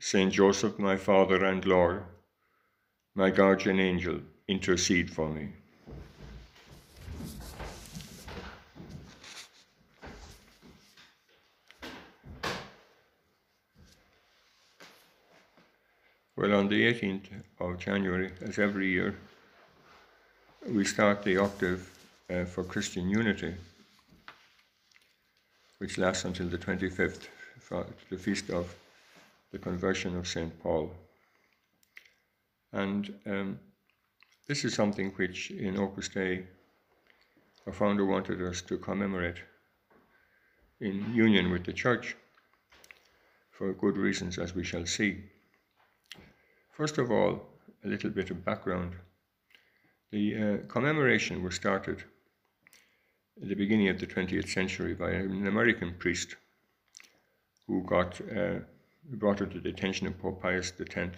Saint Joseph, my Father and Lord, my guardian angel, intercede for me. Well, on the 18th of January, as every year, we start the octave uh, for Christian unity, which lasts until the 25th, for the feast of the conversion of St. Paul. And um, this is something which in Opus Dei, our founder wanted us to commemorate in union with the Church for good reasons, as we shall see. First of all, a little bit of background. The uh, commemoration was started at the beginning of the 20th century by an American priest who got uh, brought to the attention of Pope Pius X,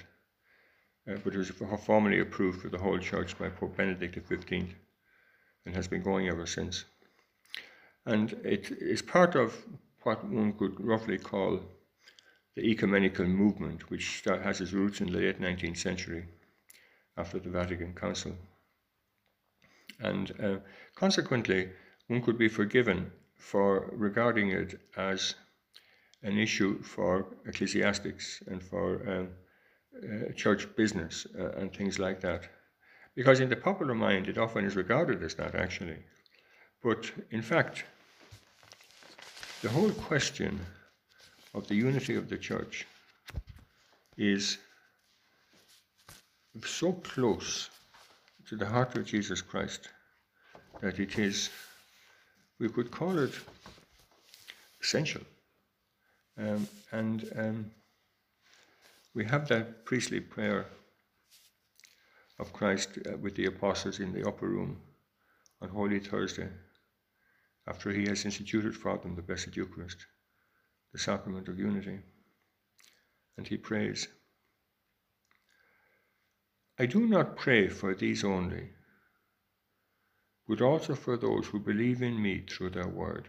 uh, but was formally approved for the whole church by Pope Benedict XV and has been going ever since. And it is part of what one could roughly call the ecumenical movement, which has its roots in the late 19th century after the Vatican Council. And uh, consequently, one could be forgiven for regarding it as an issue for ecclesiastics and for um, uh, church business uh, and things like that. Because in the popular mind, it often is regarded as that, actually. But in fact, the whole question of the unity of the church is so close to the heart of Jesus Christ that it is, we could call it essential. Um, and um, we have that priestly prayer of Christ uh, with the apostles in the upper room on Holy Thursday after he has instituted for them the Blessed Eucharist the sacrament of unity. And he prays, I do not pray for these only, but also for those who believe in me through their word,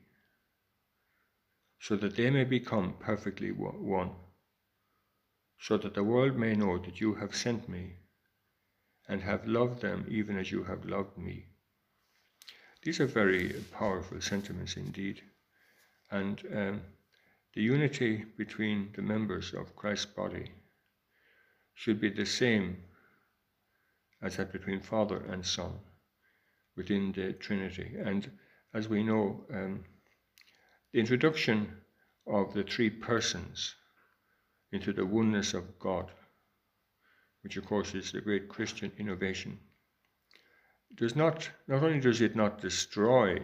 so that they may become perfectly one, so that the world may know that you have sent me, and have loved them even as you have loved me. These are very powerful sentiments indeed, and um, the unity between the members of Christ's body should be the same as that between Father and Son within the Trinity. And as we know, um, the introduction of the three persons into the oneness of God, which of course is the great Christian innovation, does not, not only does it not destroy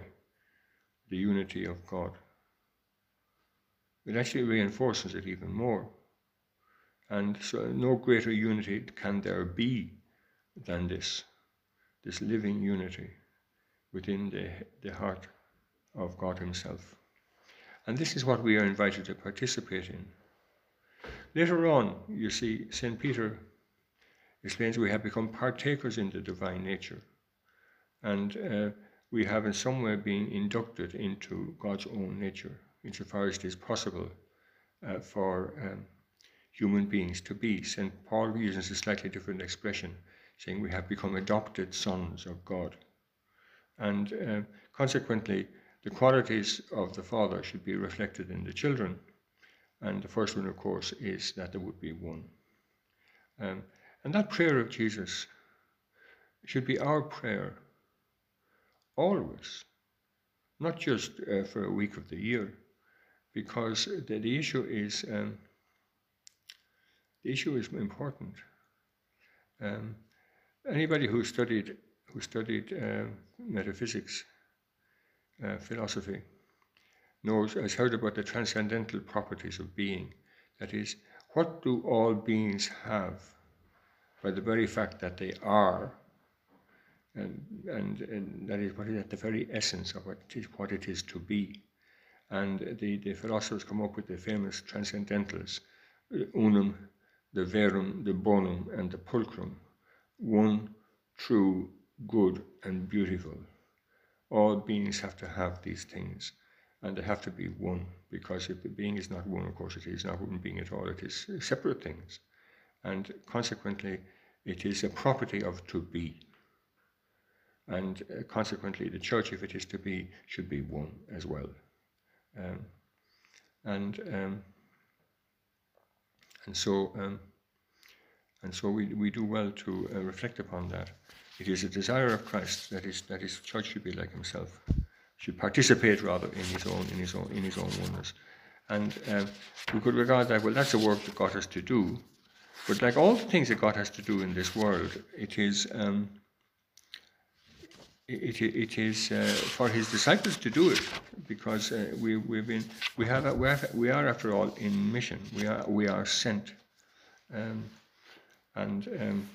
the unity of God, it actually reinforces it even more. And so no greater unity can there be than this, this living unity within the, the heart of God Himself. And this is what we are invited to participate in. Later on, you see, St. Peter explains we have become partakers in the divine nature. And uh, we have in some way been inducted into God's own nature insofar as it is possible uh, for um, human beings to be. St. Paul uses a slightly different expression, saying we have become adopted sons of God. And uh, consequently, the qualities of the Father should be reflected in the children. And the first one, of course, is that there would be one. Um, And that prayer of Jesus should be our prayer always, not just uh, for a week of the year, because the, the issue is um, the issue is important. Um, anybody who studied who studied uh, metaphysics, uh, philosophy, knows has heard about the transcendental properties of being. That is, what do all beings have by the very fact that they are? And, and, and that is what is at the very essence of what it is, what it is to be. And the, the philosophers come up with the famous transcendentals, unum, the verum, the bonum, and the pulchrum, one, true, good, and beautiful. All beings have to have these things, and they have to be one, because if the being is not one, of course, it is not one being at all, it is separate things. And consequently, it is a property of to be. And uh, consequently, the church, if it is to be, should be one as well. Um, and um, and so um, and so we, we do well to uh, reflect upon that. It is a desire of Christ that his that his church should be like himself, should participate rather in his own in his own in his own oneness. And uh, we could regard that well, that's a work that God has to do. But like all the things that God has to do in this world, it is um, it, it is uh, for his disciples to do it because uh, we, we've been, we, have, we, have, we are, after all, in mission. We are, we are sent. Um, and um,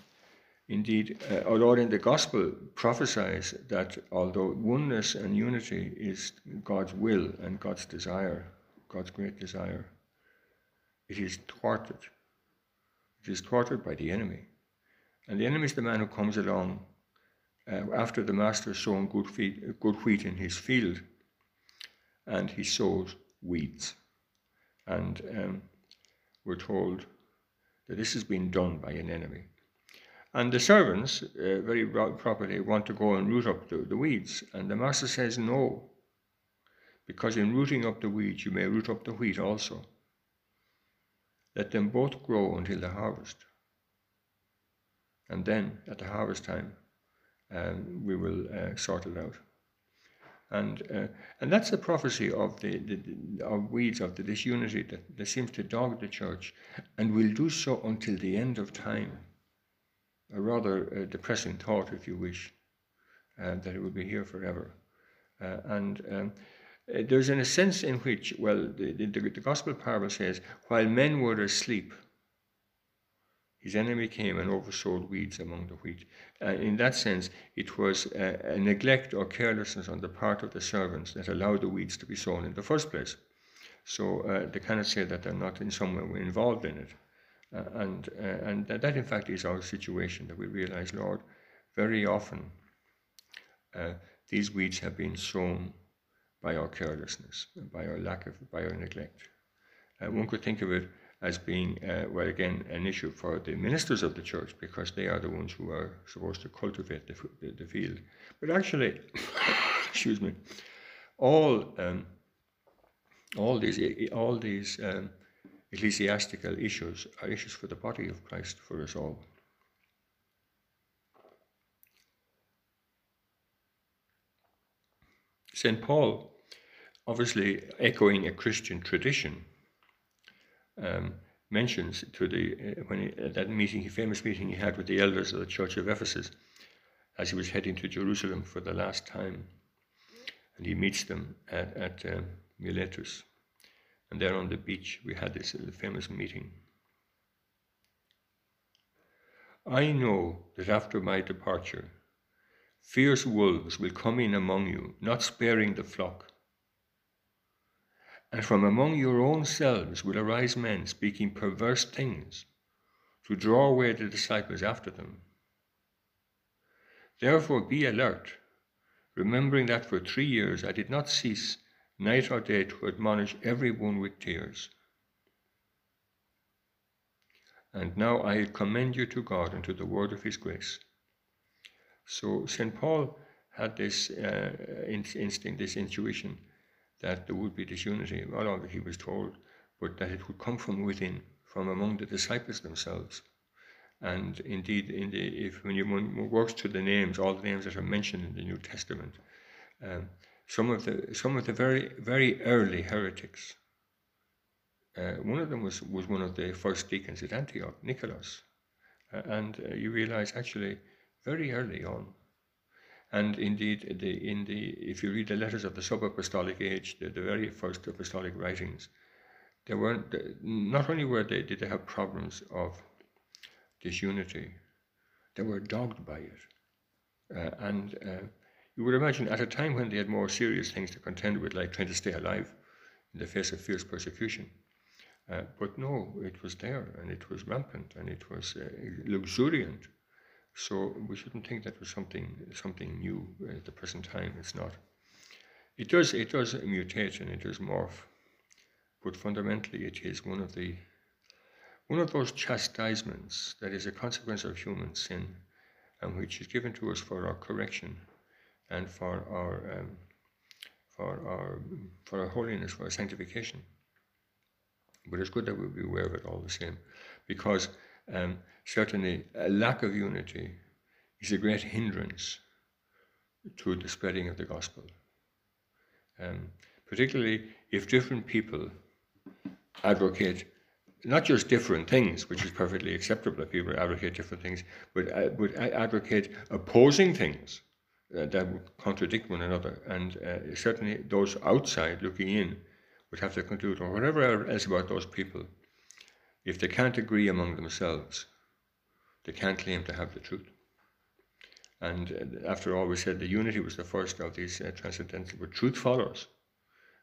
indeed, uh, our Lord in the Gospel prophesies that although oneness and unity is God's will and God's desire, God's great desire, it is thwarted. It is thwarted by the enemy. And the enemy is the man who comes along uh, after the master has sown good, feed, good wheat in his field, and he sows weeds. And um, we're told that this has been done by an enemy. And the servants, uh, very properly, want to go and root up the, the weeds. And the master says no, because in rooting up the weeds, you may root up the wheat also. Let them both grow until the harvest. And then, at the harvest time, um, we will uh, sort it out. And, uh, and that's the prophecy of the, the, of weeds of the disunity that, that seems to dog the church and will do so until the end of time. A rather uh, depressing thought, if you wish, uh, that it will be here forever. Uh, and um, there's in a sense in which, well, the, the, the gospel parable says, while men were asleep, his enemy came and oversowed weeds among the wheat. Uh, in that sense, it was a, a, neglect or carelessness on the part of the servants that allowed the weeds to be sown in the first place. So uh, they cannot say that they're not in some way involved in it. Uh, and uh, and that, that, in fact, is our situation that we realize, Lord, very often uh, these weeds have been sown by our carelessness, by our lack of, by our neglect. Uh, one could think of it as being, uh, well, again, an issue for the ministers of the church because they are the ones who are supposed to cultivate the, the, the field. But actually, excuse me, all um, all these all these um, ecclesiastical issues are issues for the body of Christ for us all. St. Paul, obviously echoing a Christian tradition, um, mentions to the uh, when he, that meeting, famous meeting he had with the elders of the Church of Ephesus, as he was heading to Jerusalem for the last time, and he meets them at, at uh, Miletus, and there on the beach we had this famous meeting. I know that after my departure, fierce wolves will come in among you, not sparing the flock. And from among your own selves will arise men speaking perverse things to draw away the disciples after them. Therefore be alert, remembering that for three years I did not cease night or day to admonish every one with tears. And now I commend you to God and to the word of his grace. So St. Paul had this uh, instinct, this intuition that there would be disunity. Not that he was told, but that it would come from within, from among the disciples themselves. And indeed, in the, if when you works to the names, all the names that are mentioned in the New Testament, um, some of the some of the very very early heretics. Uh, one of them was was one of the first deacons at Antioch, Nicholas, uh, and uh, you realize actually very early on and indeed, the, in the, if you read the letters of the sub-apostolic age, the, the very first apostolic writings, they weren't, not only were they, did they have problems of disunity, they were dogged by it. Uh, and uh, you would imagine at a time when they had more serious things to contend with, like trying to stay alive in the face of fierce persecution. Uh, but no, it was there and it was rampant and it was uh, luxuriant so we shouldn't think that was something something new at the present time. It's not. It does it does mutate and it does morph, but fundamentally it is one of the one of those chastisements that is a consequence of human sin, and which is given to us for our correction, and for our um, for our for our holiness, for our sanctification. But it's good that we be aware of it all the same, because um, certainly a lack of unity is a great hindrance to the spreading of the gospel. Um, particularly if different people advocate not just different things, which is perfectly acceptable if people advocate different things, but, uh, but advocate opposing things that would contradict one another. And uh, certainly those outside looking in would have to conclude, or whatever else about those people, if they can't agree among themselves, they can't claim to have the truth. And uh, after all, we said the unity was the first of these uh, transcendental, but truth follows.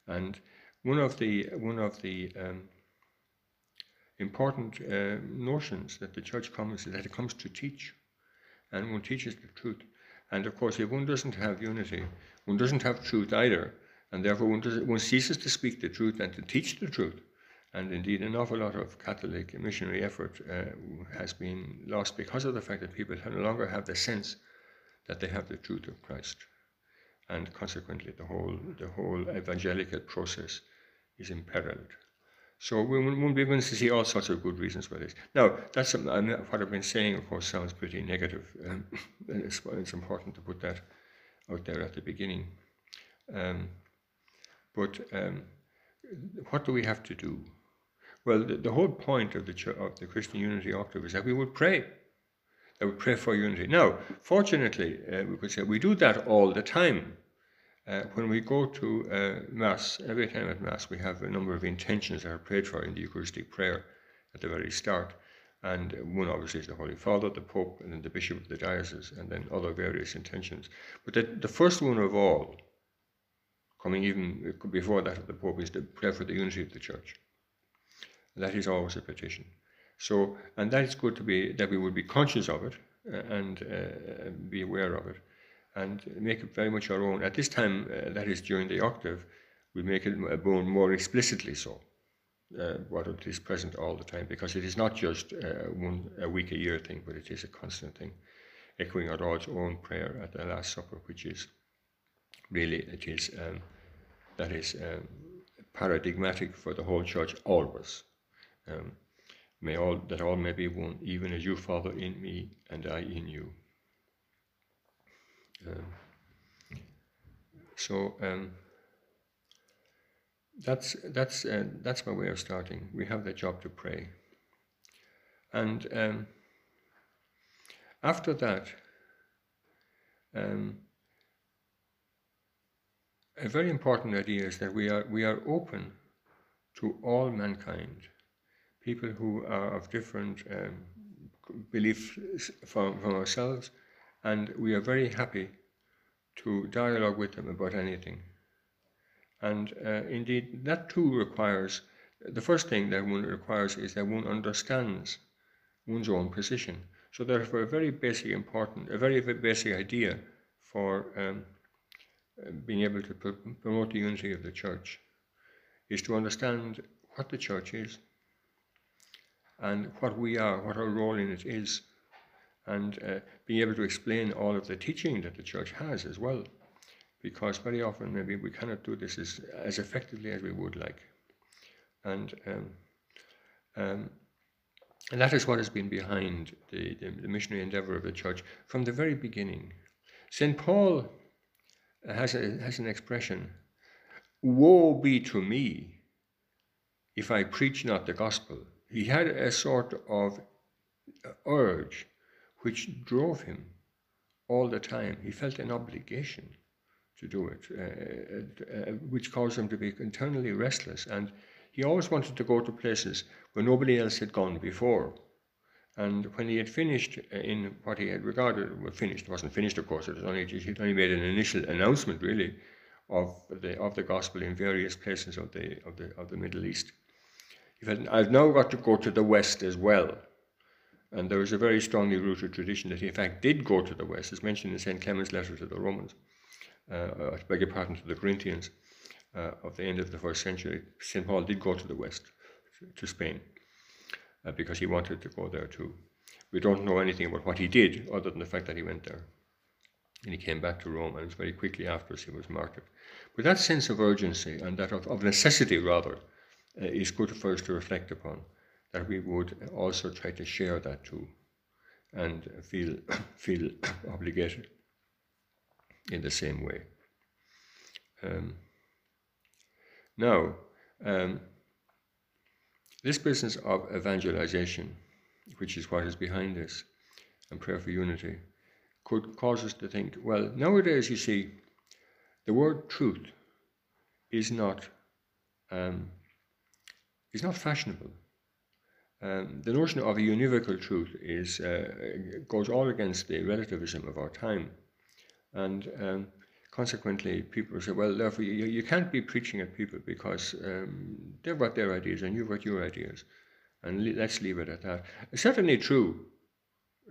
And one of the one of the um, important uh, notions that the church comes is that it comes to teach, and one teaches the truth. And of course, if one doesn't have unity, one doesn't have truth either, and therefore one, does, one ceases to speak the truth and to teach the truth. And indeed, an awful lot of Catholic missionary effort uh, has been lost because of the fact that people no longer have the sense that they have the truth of Christ. And consequently, the whole, the whole evangelical process is imperiled. So we will be able to see all sorts of good reasons for this. Now, that's what I've been saying, of course, sounds pretty negative. Um, it's, it's, important to put that out there at the beginning. Um, but um, what do we have to do? Well, the, the whole point of the, of the Christian Unity Octave is that we would pray. That we pray for unity. Now, fortunately, uh, we could say we do that all the time. Uh, when we go to uh, Mass, every time at Mass, we have a number of intentions that are prayed for in the Eucharistic prayer at the very start. And one obviously is the Holy Father, the Pope, and then the Bishop of the Diocese, and then other various intentions. But the, the first one of all, coming even before that of the Pope, is to pray for the unity of the Church. That is always a petition. So, and that is good to be that we would be conscious of it uh, and uh, be aware of it, and make it very much our own. At this time, uh, that is during the octave, we make it bone more explicitly so. Uh, what it is present all the time, because it is not just uh, one a week a year thing, but it is a constant thing, echoing our Lord's own prayer at the Last Supper, which is really it is um, that is um, paradigmatic for the whole church always. Um, may all that all may be one, even as you, Father, in me and I in you. So um, that's that's uh, that's my way of starting. We have the job to pray, and um, after that, um, a very important idea is that we are we are open to all mankind people who are of different um, beliefs from, from ourselves, and we are very happy to dialogue with them about anything. And uh, indeed, that too requires the first thing that one requires is that one understands one's own position. So, therefore, a very basic, important, a very, very basic idea for um, being able to promote the unity of the church is to understand what the church is and what we are, what our role in it is, and uh, being able to explain all of the teaching that the church has as well, because very often maybe we cannot do this as, as effectively as we would like. And um, um, And that is what has been behind the, the, the missionary endeavor of the church from the very beginning. St. Paul has, a, has an expression Woe be to me if I preach not the gospel. He had a sort of urge which drove him all the time. He felt an obligation to do it, uh, uh, uh, which caused him to be internally restless. And he always wanted to go to places where nobody else had gone before. And when he had finished uh, in what he had regarded, well, finished, it wasn't finished, of course, it was only, he'd only made an initial announcement, really, of the, of the gospel in various places of the, of, the, of the Middle East. He felt, I've now got to go to the West as well. And there was a very strongly rooted tradition that he, in fact, did go to the West, as mentioned in St. Clement's letter to the Romans, uh, I beg your pardon, to the Corinthians uh, of the end of the first century. St. Paul did go to the West, to Spain, uh, because he wanted to go there too. We don't know anything about what he did, other than the fact that he went there. And he came back to Rome, and it was very quickly afterwards he was martyred. But that sense of urgency, and that of, of necessity rather, uh, is good for us to reflect upon, that we would also try to share that too, and feel, feel obligated in the same way. Um, now, um, this business of evangelization, which is what is behind this, and prayer for unity, could cause us to think, well, nowadays, you see, the word truth is not um, is not fashionable. Um, the notion of a univocal truth is uh, goes all against the relativism of our time, and um, consequently, people say, "Well, therefore, you, you can't be preaching at people because um, they've got their ideas and you've got your ideas, and le- let's leave it at that." It's certainly true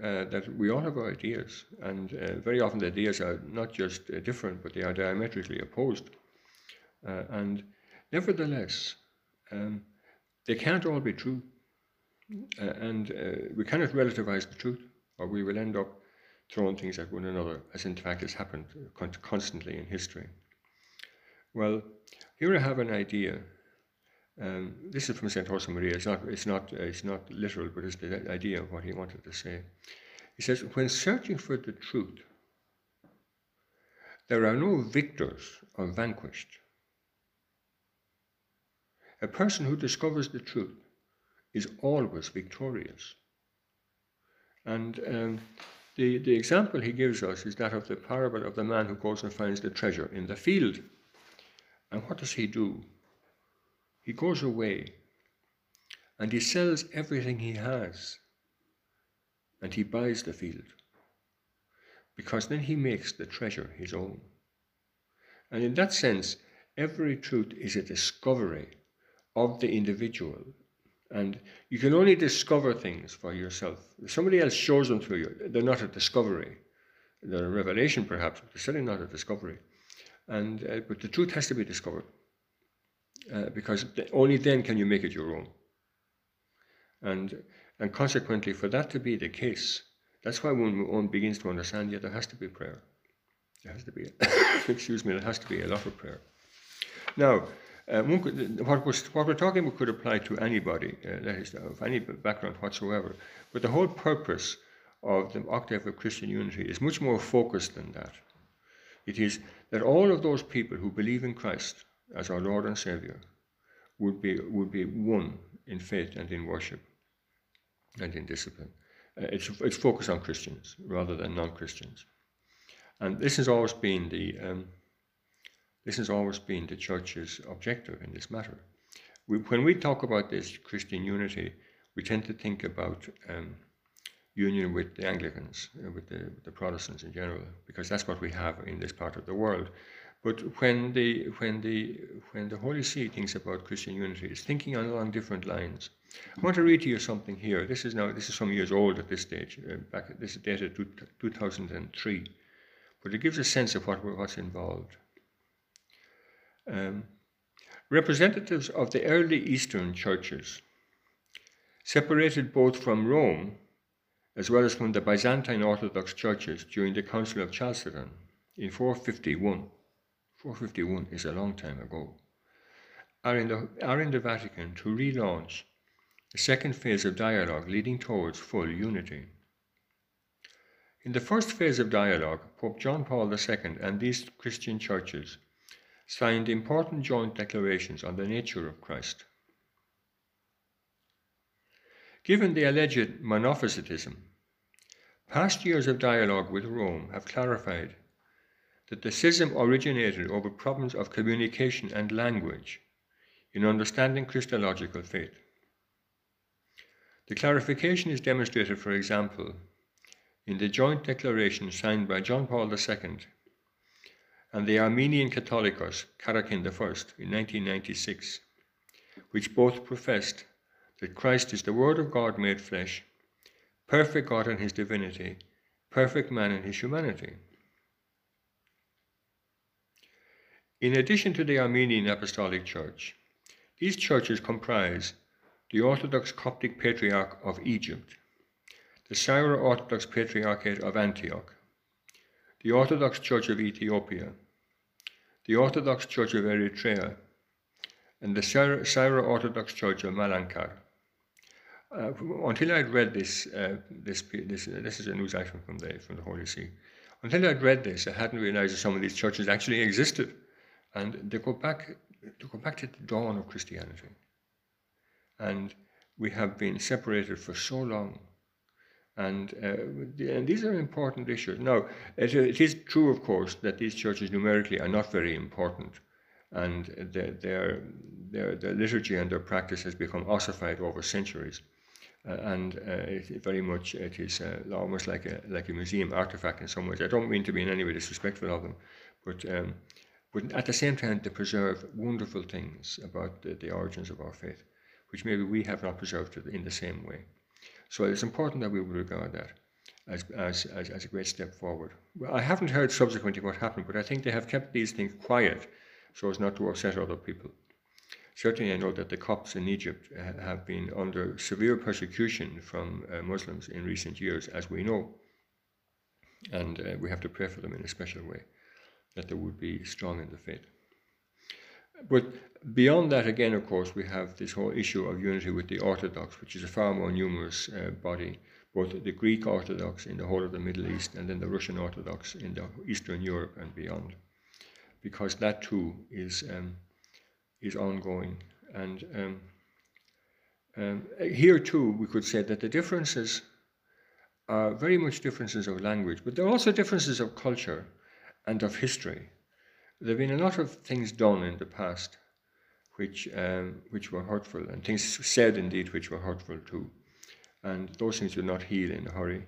uh, that we all have our ideas, and uh, very often the ideas are not just different, but they are diametrically opposed, and nevertheless. They can't all be true. Uh, and uh, we cannot relativize the truth, or we will end up throwing things at one another, as in fact has happened constantly in history. Well, here I have an idea. Um, this is from St. Josemaria. It's not, it's, not, uh, it's not literal, but it's the idea of what he wanted to say. He says, when searching for the truth, there are no victors or vanquished. A person who discovers the truth is always victorious. And um, the, the example he gives us is that of the parable of the man who goes and finds the treasure in the field. And what does he do? He goes away and he sells everything he has and he buys the field because then he makes the treasure his own. And in that sense, every truth is a discovery of the individual. And you can only discover things for yourself. If somebody else shows them to you, they're not a discovery. They're a revelation, perhaps, but they're certainly not a discovery. And uh, but the truth has to be discovered, uh, because only then can you make it your own. And and consequently, for that to be the case, that's why when one begins to understand, yeah, there has to be prayer. There has to be, excuse me, there has to be a lot of prayer. Now, uh, could, what, was, what, we're talking about could apply to anybody, uh, that is, of any background whatsoever. But the whole purpose of the octave of Christian unity is much more focused than that. It is that all of those people who believe in Christ as our Lord and Savior would be, would be one in faith and in worship and in discipline. Uh, it's, it's focused on Christians rather than non Christians. And this has always been the, um, this has always been the church's objective in this matter. We, when we talk about this Christian unity, we tend to think about um, union with the Anglicans, uh, with the, the, Protestants in general, because that's what we have in this part of the world. But when the when the when the Holy See thinks about Christian unity, it's thinking along different lines. I want to read to you something here. This is now this is some years old at this stage. Uh, back this is dated 2003, but it gives a sense of what what's involved. Um, representatives of the early Eastern churches, separated both from Rome as well as from the Byzantine Orthodox churches during the Council of Chalcedon in 451. 451 is a long time ago. Are in the, are in the Vatican to relaunch the second phase of dialogue leading towards full unity. In the first phase of dialogue, Pope John Paul II and these Christian churches signed important joint declarations on the nature of Christ. Given the alleged monophysitism, past years of dialogue with Rome have clarified that the schism originated over problems of communication and language in understanding Christological faith. The clarification is demonstrated, for example, in the joint declaration signed by John Paul II and the Armenian Catholicos Karekin I in 1996, which both professed that Christ is the Word of God made flesh, perfect God in his divinity, perfect man in his humanity. In addition to the Armenian Apostolic Church, these churches comprise the Orthodox Coptic Patriarch of Egypt, the Syro-Orthodox Patriarchate of Antioch, the Orthodox Church of Ethiopia, the Orthodox Church of Eritrea, and the Syro-Orthodox Church of Malankar. Uh, until I'd read this, uh, this, this, uh, this is a news item from the, from the Holy See. Until I'd read this, I hadn't realized that some of these churches actually existed. And they go back, they go back to the dawn of Christianity. And we have been separated for so long and, uh, and these are important issues. Now, it, it is true, of course, that these churches numerically are not very important, and the, their, their, their liturgy and their practice has become ossified over centuries. Uh, and uh, it, very much it is uh, almost like a like a museum artifact in some ways. I don't mean to be in any way disrespectful of them, but um, but at the same time they preserve wonderful things about the, the origins of our faith, which maybe we have not preserved in the same way. So it's important that we regard that as, as, as, as a great step forward. Well, I haven't heard subsequently what happened, but I think they have kept these things quiet so as not to upset other people. Certainly, I know that the Copts in Egypt uh, have been under severe persecution from uh, Muslims in recent years, as we know. And uh, we have to pray for them in a special way, that they would be strong in the faith. But beyond that, again, of course, we have this whole issue of unity with the Orthodox, which is a far more numerous uh, body, both the Greek Orthodox in the whole of the Middle East and then the Russian Orthodox in the Eastern Europe and beyond, because that too is um, is ongoing. And um, um, here too, we could say that the differences are very much differences of language, but there are also differences of culture and of history. There have been a lot of things done in the past which, um, which were hurtful, and things said indeed which were hurtful too. And those things do not heal in a hurry.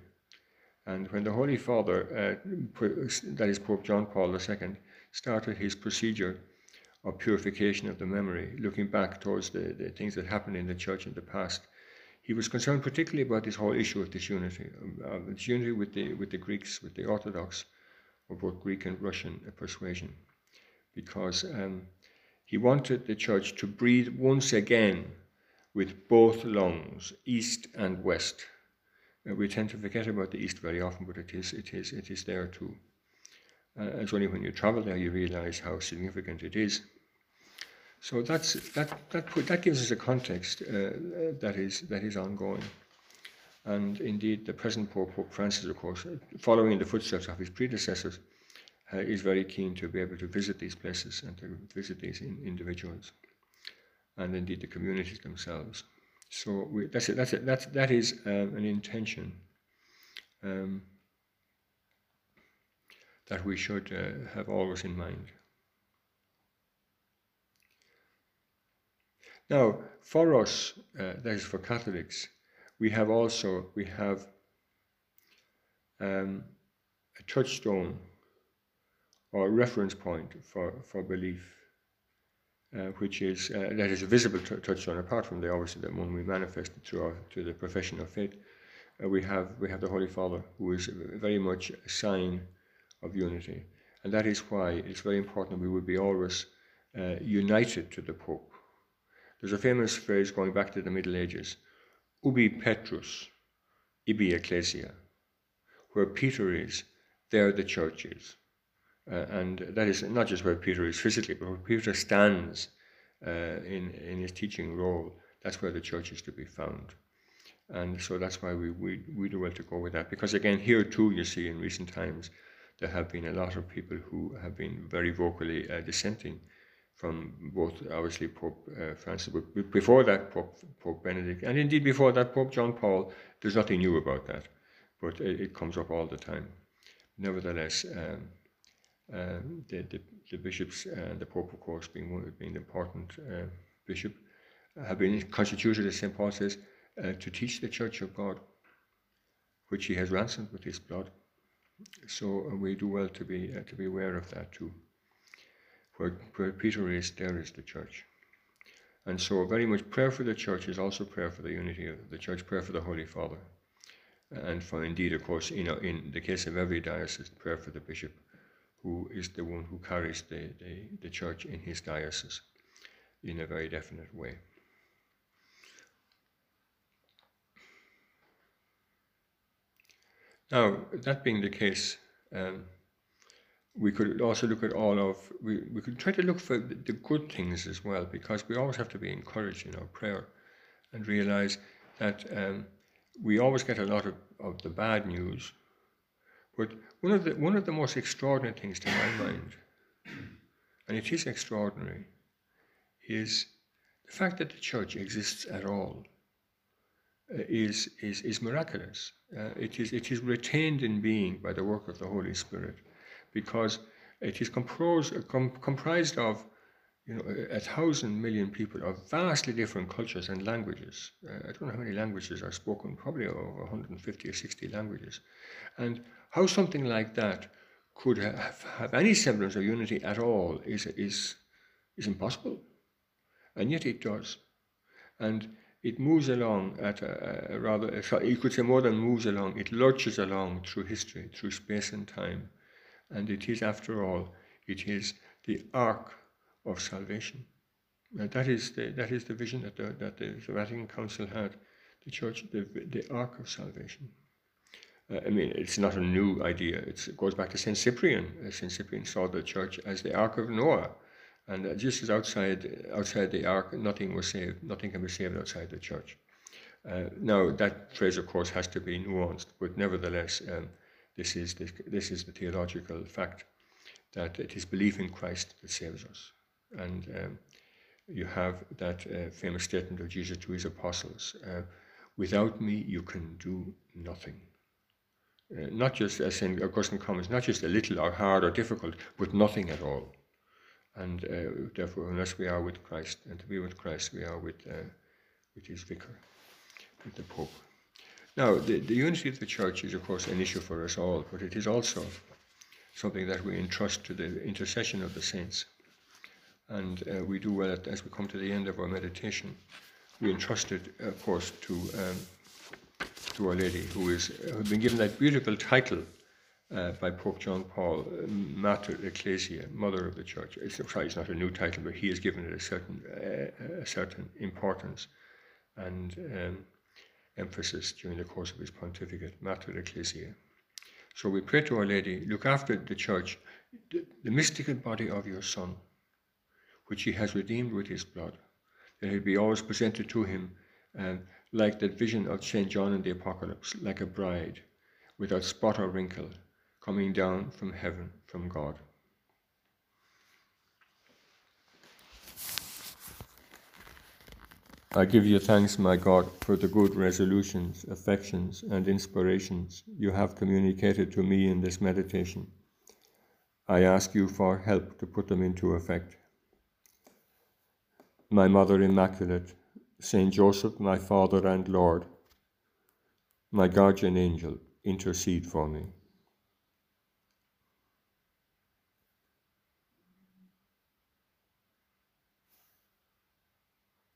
And when the Holy Father, uh, that is Pope John Paul II, started his procedure of purification of the memory, looking back towards the, the things that happened in the church in the past, he was concerned particularly about this whole issue of disunity, uh, disunity with the, with the Greeks, with the Orthodox, or both Greek and Russian persuasion because um, he wanted the church to breathe once again with both lungs, east and west. Uh, we tend to forget about the east very often, but it is, it is, it is there too. Uh, it's only when you travel there you realize how significant it is. So that's, that, that, put, that gives us a context uh, that, is, that is ongoing. And indeed, the present Pope, Pope Francis, of course, following in the footsteps of his predecessors, uh, is very keen to be able to visit these places and to visit these in, individuals and indeed the communities themselves. So we, that's it. That's it. That's that is um, an intention um, that we should uh, have always in mind. Now, for us, uh, that is for Catholics, we have also we have um, a touchstone or reference point for, for belief, uh, which is uh, that is a visible t- touchstone apart from the obviously that one we manifest through our, through the profession of faith. Uh, we have we have the Holy Father, who is very much a sign of unity, and that is why it's very important we would be always uh, united to the Pope. There's a famous phrase going back to the Middle Ages: "Ubi Petrus, ibi ecclesia." Where Peter is, there the church is. Uh, and that is not just where Peter is physically, but where Peter stands uh, in, in his teaching role. That's where the church is to be found. And so that's why we, we, we do well to go with that. Because again, here too, you see in recent times, there have been a lot of people who have been very vocally uh, dissenting from both, obviously, Pope uh, Francis, but before that, Pope, Pope Benedict, and indeed before that, Pope John Paul. There's nothing new about that, but it, it comes up all the time. Nevertheless, um, the, the, the, bishops and the Pope, of course, being, being the important uh, bishop, have been constituted, as St. Paul says, uh, to teach the Church of God, which he has ransomed with his blood. So uh, we do well to be uh, to be aware of that too. Where, where Peter is, there is the church. And so very much prayer for the church is also prayer for the unity of the church, prayer for the Holy Father. And for indeed, of course, you know, in the case of every diocese, prayer for the bishop, who is the one who carries the, the, the church in his diocese in a very definite way. Now, that being the case, um, we could also look at all of, we, we could try to look for the good things as well, because we always have to be encouraged in our prayer and realize that um, we always get a lot of, of the bad news. But one of, the, one of the most extraordinary things to my mind, and it is extraordinary, is the fact that the church exists at all uh, is, is, is miraculous. Uh, it, is, it is retained in being by the work of the Holy Spirit because it is composed, com- comprised of you know, a, a, thousand million people of vastly different cultures and languages. Uh, I don't know how many languages are spoken, probably over 150 or 60 languages. And how something like that could have, have any semblance of unity at all is, is, is impossible. And yet it does. And it moves along at a, a rather, you could say more than moves along, it lurches along through history, through space and time. And it is, after all, it is the ark of salvation. And that is the, that is the vision that the, that the Vatican Council had, the church, the, the ark of salvation. Uh, I mean, it's not a new idea. It's, it goes back to St. Cyprian. Uh, St. Cyprian saw the church as the ark of Noah and uh, just as outside outside the ark, nothing was saved. Nothing can be saved outside the church. Uh, now that phrase, of course, has to be nuanced, but nevertheless, um, this is the, this is the theological fact that it is belief in Christ that saves us, and um, you have that uh, famous statement of Jesus to his apostles: uh, "Without me, you can do nothing." Uh, not just, as St. Augustine comments, not just a little or hard or difficult, but nothing at all. And uh, therefore, unless we are with Christ, and to be with Christ, we are with, uh, with his vicar, with the Pope. Now, the, the unity of the church is, of course, an issue for us all, but it is also something that we entrust to the intercession of the saints. And uh, we do well at, as we come to the end of our meditation. We entrust it, of course, to um, to Our Lady, who is who has been given that beautiful title uh, by Pope John Paul, uh, Mater Ecclesia, Mother of the Church. It's, sorry, it's not a new title, but he has given it a certain, uh, a certain importance and um, emphasis during the course of his pontificate, Mater Ecclesia. So we pray to Our Lady, look after the Church, the, the mystical body of your Son, which he has redeemed with his blood, that it be always presented to him um, like that vision of St. John in the Apocalypse, like a bride, without spot or wrinkle, coming down from heaven from God. I give you thanks, my God, for the good resolutions, affections, and inspirations you have communicated to me in this meditation. I ask you for help to put them into effect. My Mother Immaculate, Saint Joseph, my Father and Lord, my guardian angel, intercede for me.